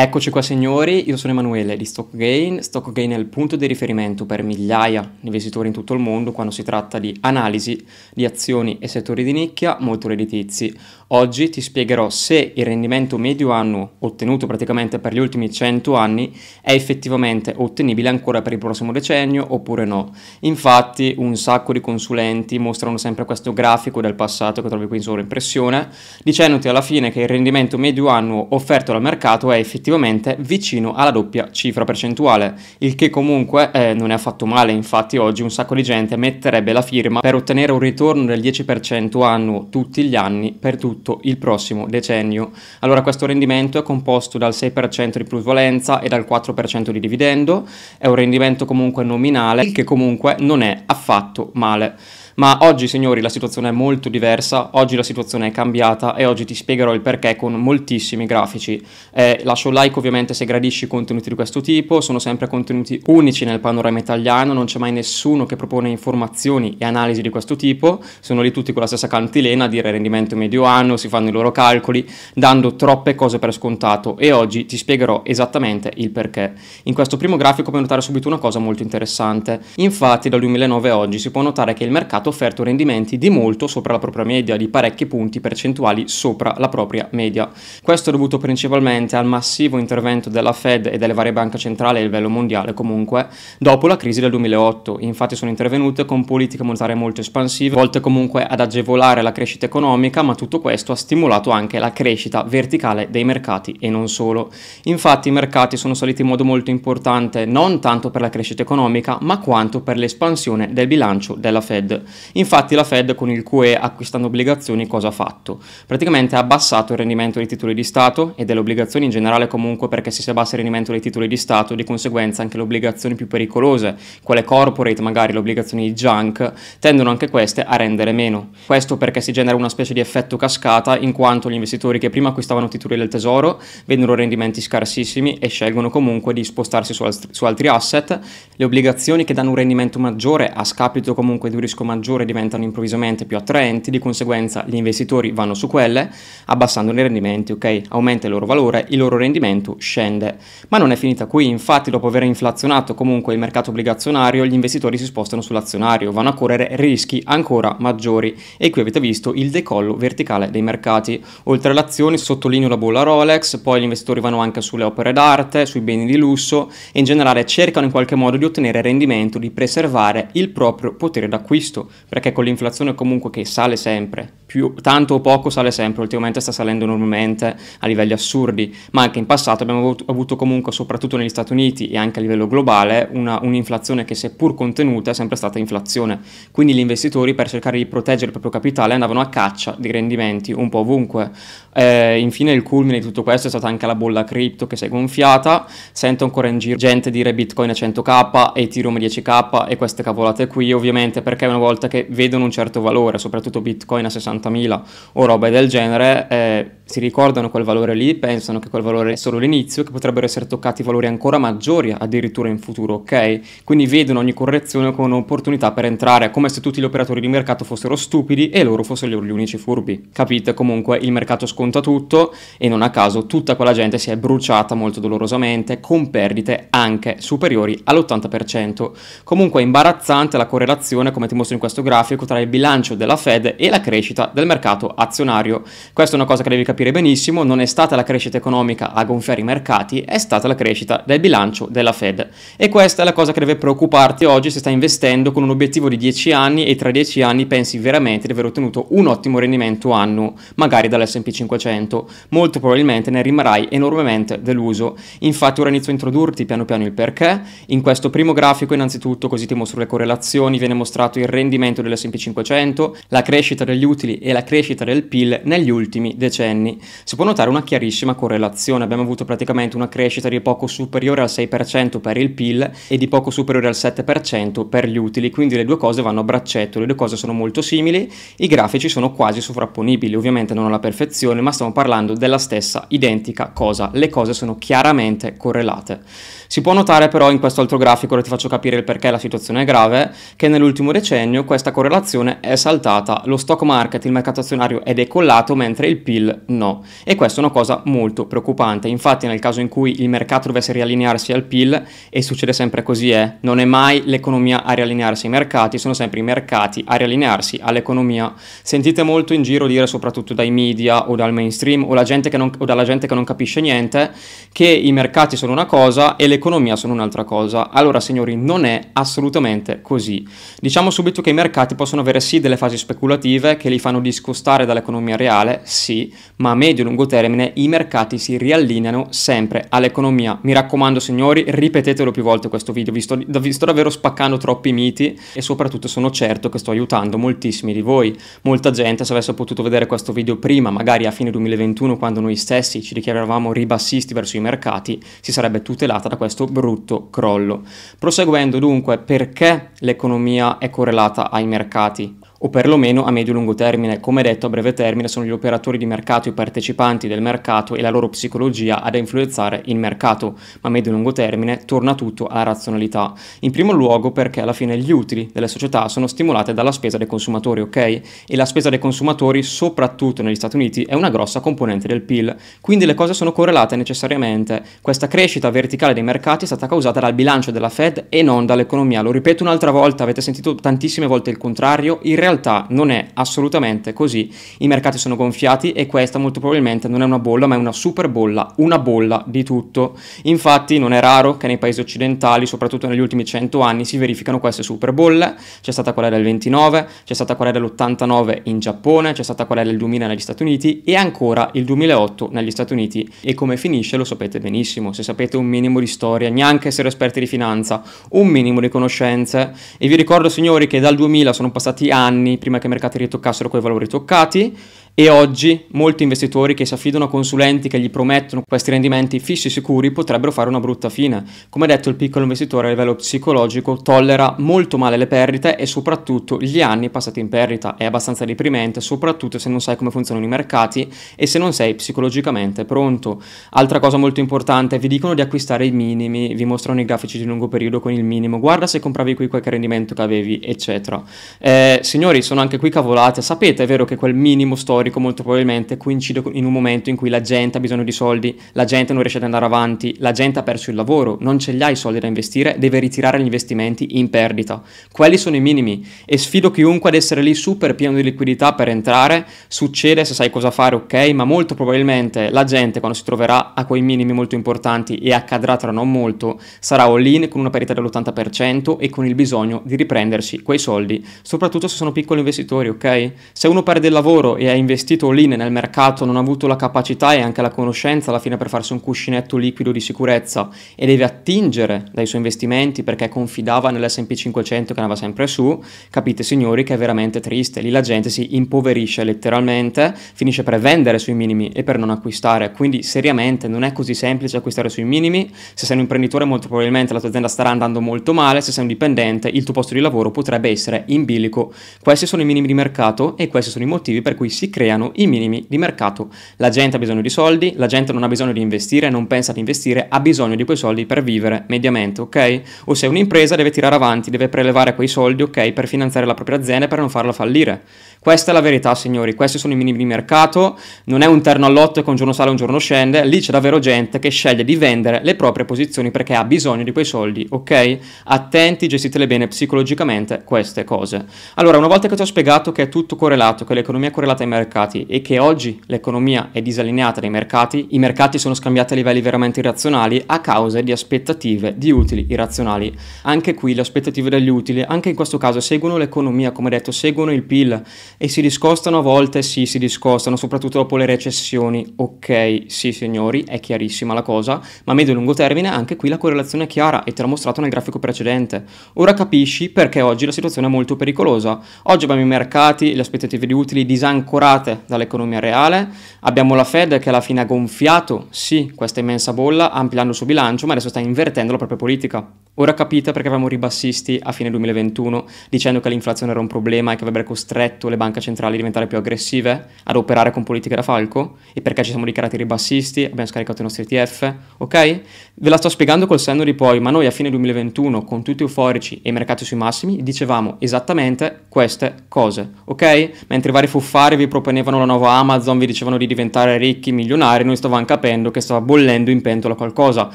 Eccoci qua signori, io sono Emanuele di StockGain. StockGain è il punto di riferimento per migliaia di investitori in tutto il mondo quando si tratta di analisi di azioni e settori di nicchia molto redditizi. Oggi ti spiegherò se il rendimento medio annuo ottenuto praticamente per gli ultimi 100 anni è effettivamente ottenibile ancora per il prossimo decennio oppure no. Infatti un sacco di consulenti mostrano sempre questo grafico del passato che trovi qui in sovraimpressione dicendoti alla fine che il rendimento medio annuo offerto dal mercato è effettivamente vicino alla doppia cifra percentuale, il che comunque eh, non è affatto male, infatti oggi un sacco di gente metterebbe la firma per ottenere un ritorno del 10% annuo tutti gli anni per tutto il prossimo decennio. Allora questo rendimento è composto dal 6% di plusvalenza e dal 4% di dividendo, è un rendimento comunque nominale, che comunque non è affatto male. Ma oggi, signori, la situazione è molto diversa, oggi la situazione è cambiata e oggi ti spiegherò il perché con moltissimi grafici. Eh, lascio un like ovviamente se gradisci contenuti di questo tipo, sono sempre contenuti unici nel panorama italiano, non c'è mai nessuno che propone informazioni e analisi di questo tipo, sono lì tutti con la stessa cantilena a dire rendimento medio anno, si fanno i loro calcoli, dando troppe cose per scontato e oggi ti spiegherò esattamente il perché. In questo primo grafico puoi notare subito una cosa molto interessante, infatti dal 2009 a oggi si può notare che il mercato offerto rendimenti di molto sopra la propria media, di parecchi punti percentuali sopra la propria media. Questo è dovuto principalmente al massivo intervento della Fed e delle varie banche centrali a livello mondiale comunque, dopo la crisi del 2008. Infatti sono intervenute con politiche monetarie molto espansive, volte comunque ad agevolare la crescita economica, ma tutto questo ha stimolato anche la crescita verticale dei mercati e non solo. Infatti i mercati sono saliti in modo molto importante non tanto per la crescita economica, ma quanto per l'espansione del bilancio della Fed. Infatti la Fed con il QE acquistando obbligazioni cosa ha fatto? Praticamente ha abbassato il rendimento dei titoli di Stato e delle obbligazioni in generale comunque perché se si abbassa il rendimento dei titoli di Stato di conseguenza anche le obbligazioni più pericolose, quelle corporate magari le obbligazioni di junk, tendono anche queste a rendere meno. Questo perché si genera una specie di effetto cascata in quanto gli investitori che prima acquistavano titoli del tesoro vedono rendimenti scarsissimi e scelgono comunque di spostarsi su, altri, asset, le obbligazioni che danno un rendimento maggiore a scapito comunque di un rischio maggiore maggiore diventano improvvisamente più attraenti, di conseguenza gli investitori vanno su quelle, abbassando i rendimenti, ok? Aumenta il loro valore, il loro rendimento scende. Ma non è finita qui, infatti dopo aver inflazionato comunque il mercato obbligazionario, gli investitori si spostano sull'azionario, vanno a correre rischi ancora maggiori e qui avete visto il decollo verticale dei mercati. Oltre alle azioni sottolineo la bolla Rolex, poi gli investitori vanno anche sulle opere d'arte, sui beni di lusso e in generale cercano in qualche modo di ottenere rendimento, di preservare il proprio potere d'acquisto perché con l'inflazione comunque che sale sempre, più, tanto o poco sale sempre, ultimamente sta salendo enormemente a livelli assurdi, ma anche in passato abbiamo avuto, avuto comunque, soprattutto negli Stati Uniti e anche a livello globale, una, un'inflazione che seppur contenuta è sempre stata inflazione. Quindi gli investitori per cercare di proteggere il proprio capitale andavano a caccia di rendimenti un po' ovunque. Eh, infine il culmine di tutto questo è stata anche la bolla cripto che si è gonfiata, sento ancora in giro gente dire bitcoin a 100k e Ethereum a 10k e queste cavolate qui ovviamente perché una volta che vedono un certo valore, soprattutto bitcoin a 60.000 o roba del genere, eh, si ricordano quel valore lì, pensano che quel valore è solo l'inizio, che potrebbero essere toccati valori ancora maggiori addirittura in futuro, ok? Quindi vedono ogni correzione come un'opportunità per entrare, come se tutti gli operatori di mercato fossero stupidi e loro fossero gli unici furbi. Capite? Comunque il mercato sconta tutto e non a caso tutta quella gente si è bruciata molto dolorosamente con perdite anche superiori all'80%. Comunque è imbarazzante la correlazione, come ti mostro in questo grafico, tra il bilancio della Fed e la crescita del mercato azionario. Questa è una cosa che devi capire benissimo, non è stata la crescita economica a gonfiare i mercati, è stata la crescita del bilancio della Fed. E questa è la cosa che deve preoccuparti oggi se stai investendo con un obiettivo di 10 anni e tra 10 anni pensi veramente di aver ottenuto un ottimo rendimento annuo, magari dall'S&P 500. Molto probabilmente ne rimarrai enormemente deluso. Infatti ora inizio a introdurti piano piano il perché. In questo primo grafico innanzitutto così ti mostro le correlazioni, viene mostrato il rendimento dell'S&P 500, la crescita degli utili e la crescita del PIL negli ultimi decenni si può notare una chiarissima correlazione. Abbiamo avuto praticamente una crescita di poco superiore al 6% per il PIL e di poco superiore al 7% per gli utili, quindi le due cose vanno a braccetto, le due cose sono molto simili, i grafici sono quasi sovrapponibili, ovviamente non alla perfezione, ma stiamo parlando della stessa identica cosa, le cose sono chiaramente correlate. Si può notare però in questo altro grafico, ora ti faccio capire il perché la situazione è grave, che nell'ultimo decennio questa correlazione è saltata, lo stock market, il mercato azionario è decollato mentre il PIL no. E questa è una cosa molto preoccupante. Infatti nel caso in cui il mercato dovesse riallinearsi al PIL, e succede sempre così, eh, non è mai l'economia a riallinearsi ai mercati, sono sempre i mercati a riallinearsi all'economia. Sentite molto in giro dire, soprattutto dai media o dal mainstream o, non, o dalla gente che non capisce niente, che i mercati sono una cosa e l'economia sono un'altra cosa. Allora signori, non è assolutamente così. Diciamo subito che i mercati possono avere sì delle fasi speculative che li fanno discostare dall'economia reale, sì, ma a medio e lungo termine i mercati si riallineano sempre all'economia. Mi raccomando signori, ripetetelo più volte questo video, vi sto, vi sto davvero spaccando troppi miti e soprattutto sono certo che sto aiutando moltissimi di voi. Molta gente se avesse potuto vedere questo video prima, magari a fine 2021 quando noi stessi ci dichiaravamo ribassisti verso i mercati, si sarebbe tutelata da questo brutto crollo. Proseguendo dunque, perché l'economia è correlata ai mercati? O perlomeno a medio-lungo termine. Come detto, a breve termine sono gli operatori di mercato, i partecipanti del mercato e la loro psicologia ad influenzare il mercato, ma a medio-lungo termine torna tutto alla razionalità. In primo luogo perché alla fine gli utili delle società sono stimolate dalla spesa dei consumatori, ok? E la spesa dei consumatori, soprattutto negli Stati Uniti, è una grossa componente del PIL, quindi le cose sono correlate necessariamente. Questa crescita verticale dei mercati è stata causata dal bilancio della Fed e non dall'economia. Lo ripeto un'altra volta, avete sentito tantissime volte il contrario, in realtà realtà non è assolutamente così. I mercati sono gonfiati e questa molto probabilmente non è una bolla, ma è una super bolla, una bolla di tutto. Infatti non è raro che nei paesi occidentali, soprattutto negli ultimi 100 anni, si verificano queste super bolle. C'è stata quella del 29, c'è stata quella dell'89 in Giappone, c'è stata quella del 2000 negli Stati Uniti e ancora il 2008 negli Stati Uniti. E come finisce lo sapete benissimo, se sapete un minimo di storia, neanche essere esperti di finanza, un minimo di conoscenze. E vi ricordo signori che dal 2000 sono passati anni anni prima che i mercati ritoccassero quei valori toccati e oggi molti investitori che si affidano a consulenti che gli promettono questi rendimenti fissi e sicuri potrebbero fare una brutta fine. Come detto, il piccolo investitore a livello psicologico tollera molto male le perdite e soprattutto gli anni passati in perdita. È abbastanza deprimente, soprattutto se non sai come funzionano i mercati e se non sei psicologicamente pronto. Altra cosa molto importante, vi dicono di acquistare i minimi, vi mostrano i grafici di lungo periodo con il minimo, guarda se compravi qui qualche rendimento che avevi, eccetera. Eh, signori, sono anche qui cavolate, sapete, è vero che quel minimo storico storico molto probabilmente coincide in un momento in cui la gente ha bisogno di soldi, la gente non riesce ad andare avanti, la gente ha perso il lavoro, non ce li ha i soldi da investire, deve ritirare gli investimenti in perdita. Quelli sono i minimi e sfido chiunque ad essere lì super pieno di liquidità per entrare, succede se sai cosa fare, ok, ma molto probabilmente la gente quando si troverà a quei minimi molto importanti e accadrà tra non molto, sarà all-in con una parità dell'80% e con il bisogno di riprendersi quei soldi, soprattutto se sono piccoli investitori, ok? Se uno perde il lavoro e ha investito investito lì nel mercato, non ha avuto la capacità e anche la conoscenza alla fine per farsi un cuscinetto liquido di sicurezza e deve attingere dai suoi investimenti perché confidava nell'SP 500 che andava sempre su, capite signori che è veramente triste. Lì la gente si impoverisce letteralmente, finisce per vendere sui minimi e per non acquistare. Quindi seriamente non è così semplice acquistare sui minimi. Se sei un imprenditore molto probabilmente la tua azienda starà andando molto male, se sei un dipendente il tuo posto di lavoro potrebbe essere in bilico. Questi sono i minimi di mercato e questi sono i motivi per cui si crea creano i minimi di mercato. La gente ha bisogno di soldi, la gente non ha bisogno di investire, non pensa ad investire, ha bisogno di quei soldi per vivere mediamente, ok? O se un'impresa deve tirare avanti, deve prelevare quei soldi, ok, per finanziare la propria azienda e per non farla fallire. Questa è la verità, signori, questi sono i minimi di mercato, non è un terno all'otto che un giorno sale e un giorno scende, lì c'è davvero gente che sceglie di vendere le proprie posizioni perché ha bisogno di quei soldi, ok? Attenti, gestitele bene psicologicamente queste cose. Allora, una volta che ti ho spiegato che è tutto correlato, che l'economia è correlata ai mercati e che oggi l'economia è disallineata dai mercati, i mercati sono scambiati a livelli veramente irrazionali a causa di aspettative di utili irrazionali. Anche qui le aspettative degli utili, anche in questo caso, seguono l'economia, come detto, seguono il PIL e si discostano a volte, sì, si discostano, soprattutto dopo le recessioni. Ok, sì signori, è chiarissima la cosa, ma a medio e lungo termine anche qui la correlazione è chiara e te l'ho mostrato nel grafico precedente. Ora capisci perché oggi la situazione è molto pericolosa. Oggi abbiamo i mercati, le aspettative di utili disancorate dall'economia reale, abbiamo la Fed che alla fine ha gonfiato, sì, questa immensa bolla ampliando il suo bilancio, ma adesso sta invertendo la propria politica. Ora capite perché avevamo ribassisti a fine 2021 dicendo che l'inflazione era un problema e che avrebbe costretto le banche centrali a diventare più aggressive, ad operare con politiche da falco? E perché ci siamo dichiarati ribassisti, abbiamo scaricato i nostri ETF, ok? Ve la sto spiegando col senno di poi, ma noi a fine 2021, con tutti euforici e i mercati sui massimi, dicevamo esattamente queste cose, ok? Mentre i vari fuffari vi proponevano la nuova Amazon, vi dicevano di diventare ricchi, milionari, noi stavamo capendo che stava bollendo in pentola qualcosa,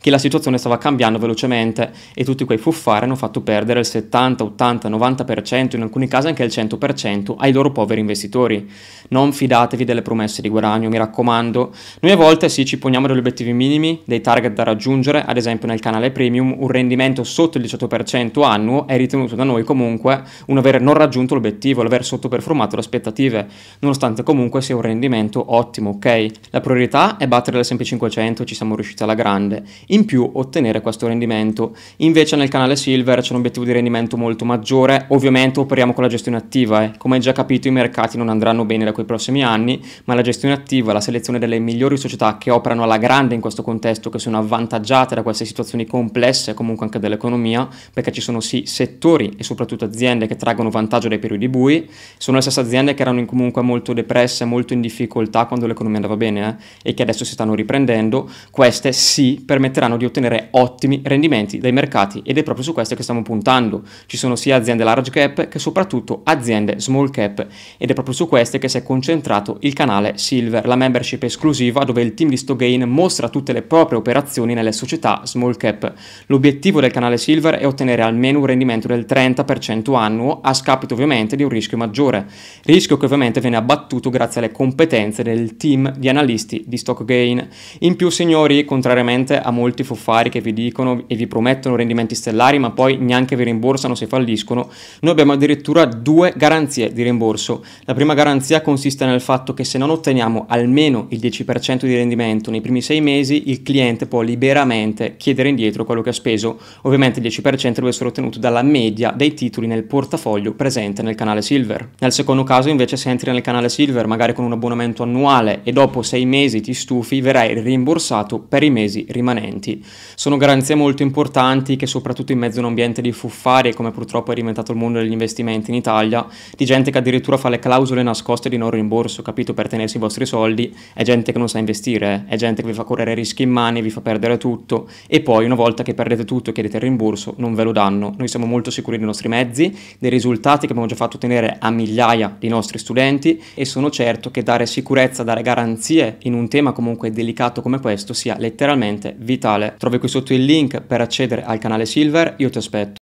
che la situazione stava cambiando velocemente e tutti quei fuffari hanno fatto perdere il 70, 80, 90%, in alcuni casi anche il 100% ai loro poveri investitori. Non fidatevi delle promesse di guadagno, mi raccomando. Noi a volte sì ci poniamo degli obiettivi minimi, dei target da raggiungere, ad esempio nel canale premium un rendimento sotto il 18% annuo è ritenuto da noi comunque un aver non raggiunto l'obiettivo, l'aver sottoperformato le aspettative, nonostante comunque sia un rendimento ottimo, ok? La priorità è battere l'S&P 500, ci siamo riusciti alla grande, in più ottenere questo rendimento. Invece nel canale Silver c'è un obiettivo di rendimento molto maggiore, ovviamente operiamo con la gestione attiva, eh. come hai già capito i mercati non andranno bene da quei prossimi anni, ma la gestione attiva, la selezione delle migliori società che operano alla grande in questo contesto, che sono avvantaggiate da queste situazioni complesse comunque anche dell'economia, perché ci sono sì settori e soprattutto aziende che traggono vantaggio dai periodi bui, sono le stesse aziende che erano comunque molto depresse, molto in difficoltà quando l'economia andava bene eh, e che adesso si stanno riprendendo, queste sì permetteranno di ottenere ottimi rendimenti dai mercati ed è proprio su questo che stiamo puntando. Ci sono sia aziende large cap che soprattutto aziende small cap ed è proprio su queste che si è concentrato il canale Silver, la membership esclusiva dove il team di Stogain mostra tutte le proprie operazioni nelle società small cap. L'obiettivo del canale Silver è ottenere almeno un rendimento del 30% annuo a scapito ovviamente di un rischio maggiore, rischio che ovviamente viene abbattuto grazie alle competenze del team di analisti di Stockgain. In più signori, contrariamente a molti fuffari che vi dicono e vi promettono rendimenti stellari ma poi neanche vi rimborsano se falliscono, noi abbiamo addirittura due garanzie di rimborso. La prima garanzia consiste nel fatto che se non otteniamo almeno il 10% di rendimento nei primi sei mesi, il cliente può liberamente chiedere indietro quello che ha speso. Ovviamente il 10% deve essere ottenuto dalla media dei titoli nel portafoglio presente nel canale Silver. Nel secondo caso invece se entri nel canale Silver magari con un abbonamento annuale e dopo sei mesi ti stufi, verrai rimborsato per i mesi rimanenti. Sono garanzie molto importanti che soprattutto in mezzo a un ambiente di fuffari, come purtroppo è diventato il mondo degli investimenti in Italia, di gente che addirittura fa le clausole nascoste di non rimborso, capito, per tenersi i vostri soldi, è gente che non sa investire, è gente che vi fa correre rischi in mani, vi fa perdere tutto e poi una volta che perdete tutto e chiedete il rimborso non ve lo danno. Noi siamo molto sicuri dei nostri mezzi, dei risultati che abbiamo già fatto ottenere a migliaia di nostri studenti e sono certo che dare sicurezza, dare garanzie in un tema comunque delicato come questo sia letteralmente vitale. Trovi qui sotto il link per accedere al canale Silver, io ti aspetto.